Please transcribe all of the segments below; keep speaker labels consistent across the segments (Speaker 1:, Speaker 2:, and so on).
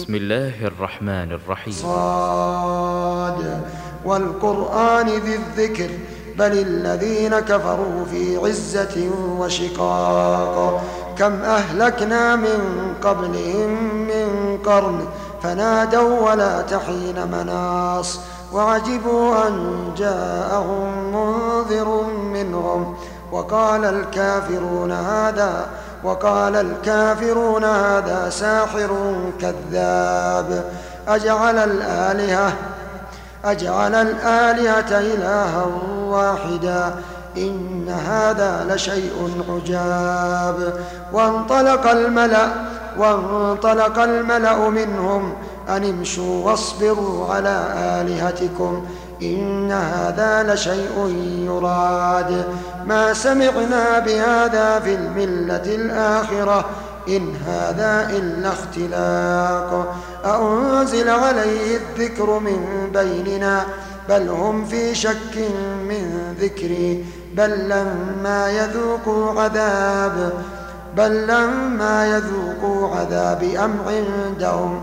Speaker 1: بسم الله الرحمن الرحيم.
Speaker 2: صاد والقرآن ذي الذكر بل الذين كفروا في عزة وشقاق. كم أهلكنا من قبلهم من قرن فنادوا ولا تحين مناص. وعجبوا أن جاءهم منذر منهم. وقال الكافرون هذا وقال الكافرون هذا ساحر كذاب. أجعل الآلهة أجعل الآلهة إلها واحدا. إن هذا لشيء عجاب. وانطلق الملأ وانطلق الملأ منهم أن امشوا واصبروا على آلهتكم إن هذا لشيء يراد. ما سمعنا بهذا في الملة الآخرة إن هذا إلا اختلاق. أأنزل عليه الذكر من بيننا؟ بل هم في شك من ذكري. بل لما يذوقوا عذاب بل لما يذوقوا عذابي أم عندهم؟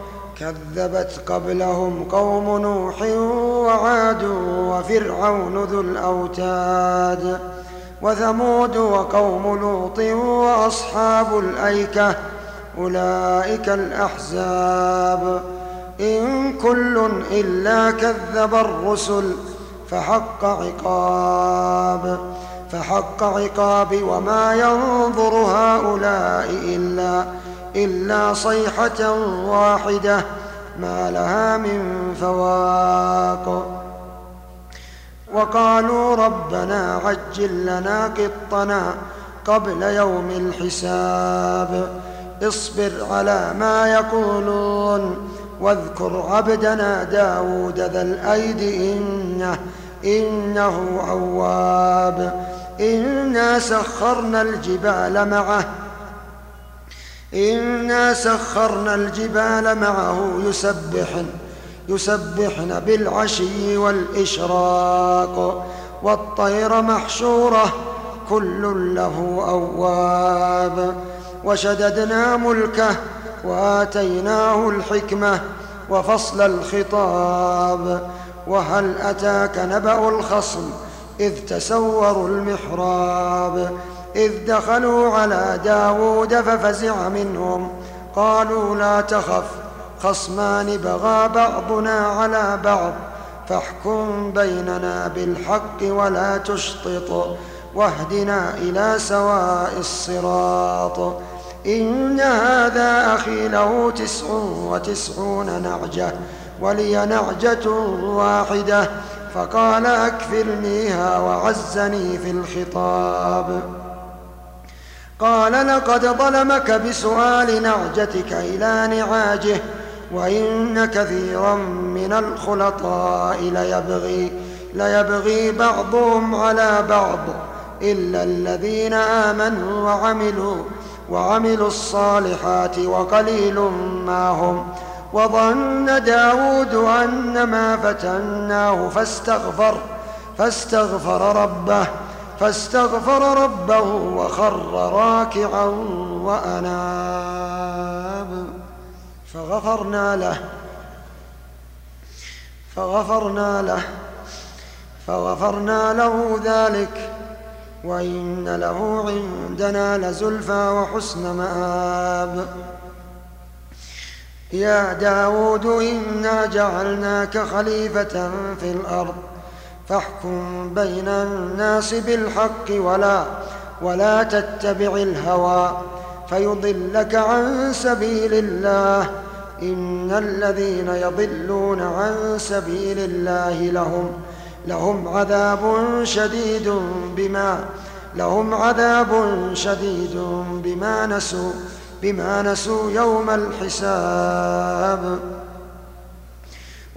Speaker 2: كذبت قبلهم قوم نوح وعاد وفرعون ذو الأوتاد وثمود وقوم لوط وأصحاب الأيكة أولئك الأحزاب إن كل إلا كذب الرسل فحق عقاب فحق عقابي وما ينظر هؤلاء إلا إلا صيحة واحدة ما لها من فواق. وقالوا ربنا عجل لنا قطنا قبل يوم الحساب. اصبر على ما يقولون واذكر عبدنا داود ذا الأيد إنه إنه أواب إنا سخرنا الجبال معه إنا سخرنا الجبال معه يسبحن يسبحن بالعشي والإشراق والطير محشورة كل له أواب. وشددنا ملكه وآتيناه الحكمة وفصل الخطاب. وهل أتاك نبأ الخصم إذ تسوروا المحراب. إذ دخلوا على داود ففزع منهم. قالوا لا تخف خصمان بغى بعضنا على بعض فاحكم بيننا بالحق ولا تشطط واهدنا إلى سواء الصراط. إن هذا أخي له تسع وتسعون نعجة ولي نعجة واحدة فقال أكفرنيها وعزني في الخطاب. قال لقد ظلمك بسؤال نعجتك إلى نعاجه وإن كثيرا من الخلطاء ليبغي ليبغي بعضهم على بعض إلا الذين آمنوا وعملوا وعملوا الصالحات وقليل ما هم وظن داود أن ما فتناه فاستغفر فاستغفر ربه فاستغفر ربه وخر راكعا وأناب. فغفرنا له. فغفرنا له. فغفرنا له ذلك. وإن له عندنا لزلفى وحسن مآب. يا داود إنا جعلناك خليفة في الأرض. فاحكم بين الناس بالحق ولا ولا تتبع الهوى فيضلك عن سبيل الله إن الذين يضلون عن سبيل الله لهم لهم عذاب شديد بما لهم عذاب شديد بما نسوا بما نسوا يوم الحساب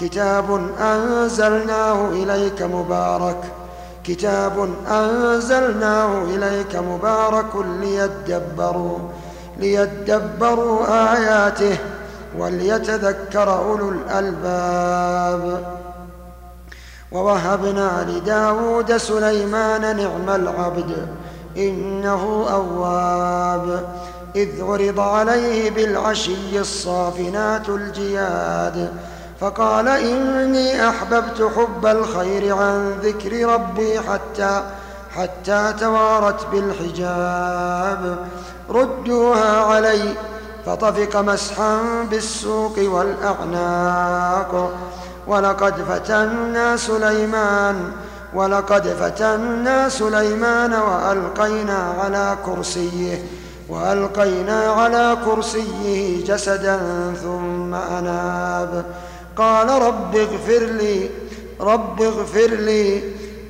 Speaker 2: كتاب أنزلناه إليك مبارك. كتاب أنزلناه إليك مبارك ليدبروا ليدبروا آياته وليتذكر أولو الألباب. ووهبنا لداود سليمان نعم العبد إنه أواب. إذ عرض عليه بالعشي الصافنات الجياد فقال إني أحببت حب الخير عن ذكر ربي حتى حتى توارت بالحجاب. ردوها علي فطفق مسحا بالسوق والأعناق. ولقد فتنا سليمان ولقد فتنا سليمان وألقينا على كرسيه وألقينا على كرسيه جسدا ثم أناب. قال رب اغفر لي رب اغفر لي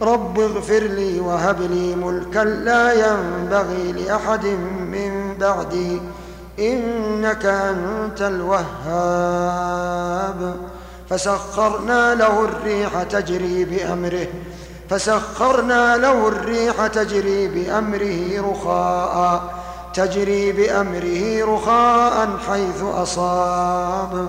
Speaker 2: رب اغفر لي وهب لي ملكا لا ينبغي لأحد من بعدي إنك أنت الوهاب. فسخرنا له الريح تجري بأمره فسخرنا له الريح تجري بأمره رخاء تجري بأمره رخاء حيث أصاب.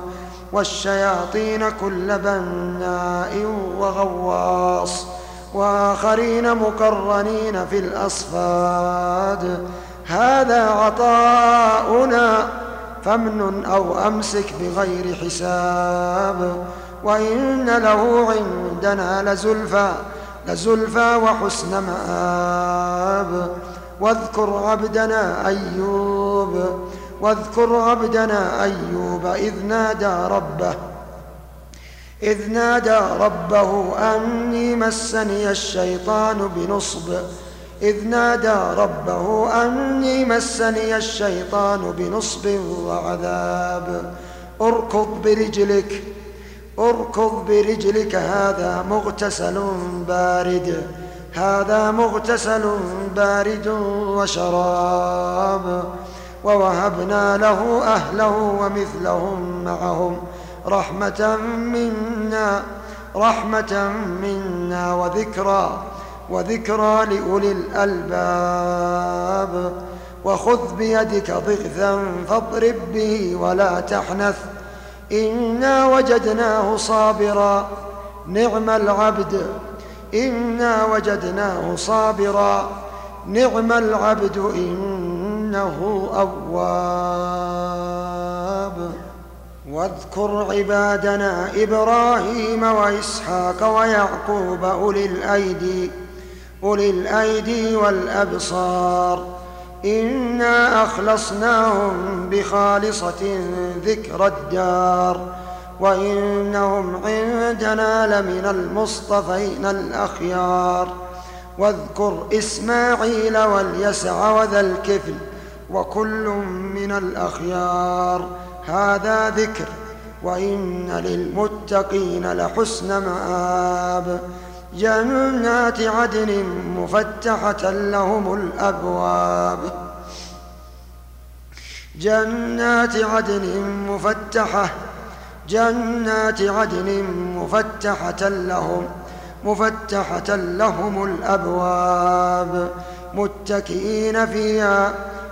Speaker 2: والشياطين كل بناء وغواص وآخرين مقرنين في الأصفاد. هذا عطاؤنا فامنن أو أمسك بغير حساب. وإن له عندنا لزلفى لزلفى وحسن مآب. واذكر عبدنا أيوب واذكر عبدنا أيوب إذ نادى ربه إذ نادى ربه أني مسني الشيطان بنصب إذ نادى ربه أني مسني الشيطان بنصب وعذاب اركض برجلك اركض برجلك هذا مغتسل بارد هذا مغتسل بارد وشراب. ووهبنا له أهله ومثلهم معهم. رحمة منا رحمة منا وذكرى وذكرى لأولي الألباب. وخذ بيدك ضغثا فاضرب به ولا تحنث. إنا وجدناه صابرا نعم العبد. إنا وجدناه صابرا نعم العبد. إنه أواب. واذكر عبادنا إبراهيم وإسحاق ويعقوب أولي الأيدي أولي الأيدي والأبصار. إنا أخلصناهم بخالصة ذكر الدار. وإنهم عندنا لمن المصطفين الأخيار. واذكر إسماعيل واليسع وذا الكفل وكل من الأخيار. هذا ذكر وإن للمتقين لحسن مآب. جنات عدن مفتحة لهم الأبواب. جنات عدن مفتحة جنات عدن مفتحة لهم مفتحة لهم الأبواب. متكئين فيها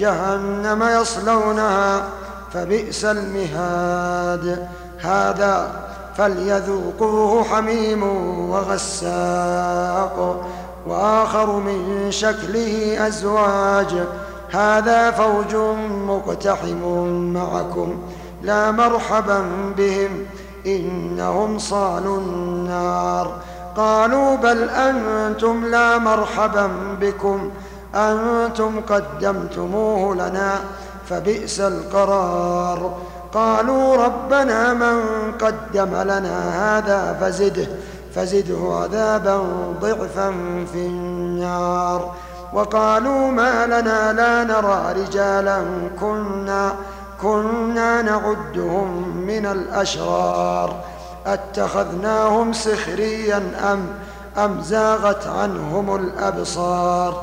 Speaker 2: جهنم يصلونها فبئس المهاد. هذا فليذوقوه حميم وغساق وآخر من شكله أزواج. هذا فوج مقتحم معكم لا مرحبا بهم إنهم صالوا النار. قالوا بل أنتم لا مرحبا بكم أنتم قدمتموه لنا فبئس القرار. قالوا ربنا من قدم لنا هذا فزده فزده عذابا ضعفا في النار. وقالوا ما لنا لا نرى رجالا كنا كنا نعدهم من الأشرار. أتخذناهم سخريا أم أم زاغت عنهم الأبصار؟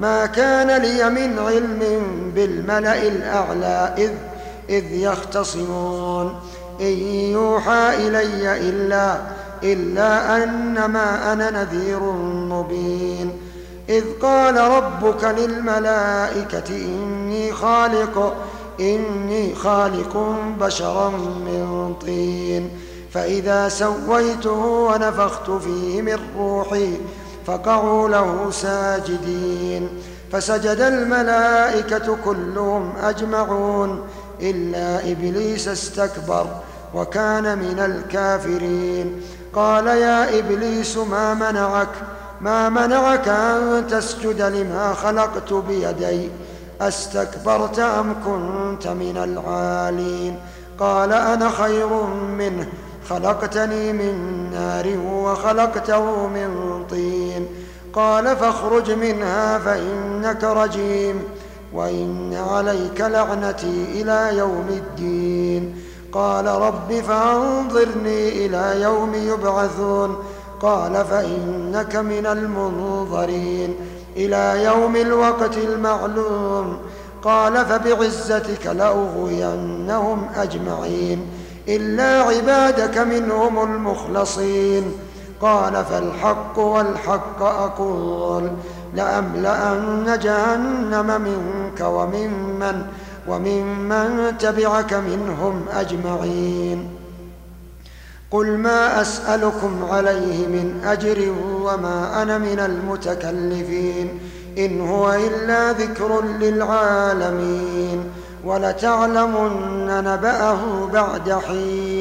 Speaker 2: ما كان لي من علم بالملأ الأعلى إذ, إذ يختصمون. إن يوحى إلي إلا إلا أنما أنا نذير مبين. إذ قال ربك للملائكة إني خالق إني خالق بشرا من طين. فإذا سويته ونفخت فيه من روحي فقعوا له ساجدين. فسجد الملائكة كلهم أجمعون إلا إبليس استكبر وكان من الكافرين. قال يا إبليس ما منعك؟ ما منعك أن تسجد لما خلقت بيدي؟ أستكبرت أم كنت من العالين؟ قال أنا خير منه خلقتني من نار وخلقته من طين. قال فاخرج منها فإنك رجيم وإن عليك لعنتي إلى يوم الدين. قال رب فانظرني إلى يوم يبعثون. قال فإنك من المنظرين إلى يوم الوقت المعلوم. قال فبعزتك لأغوينهم أجمعين. إلا عبادك منهم المخلصين. قال فالحق والحق أقول لأملأن جهنم منك وممن وممن تبعك منهم أجمعين قل ما أسألكم عليه من أجر وما أنا من المتكلفين إن هو إلا ذكر للعالمين ولتعلمن نبأه بعد حين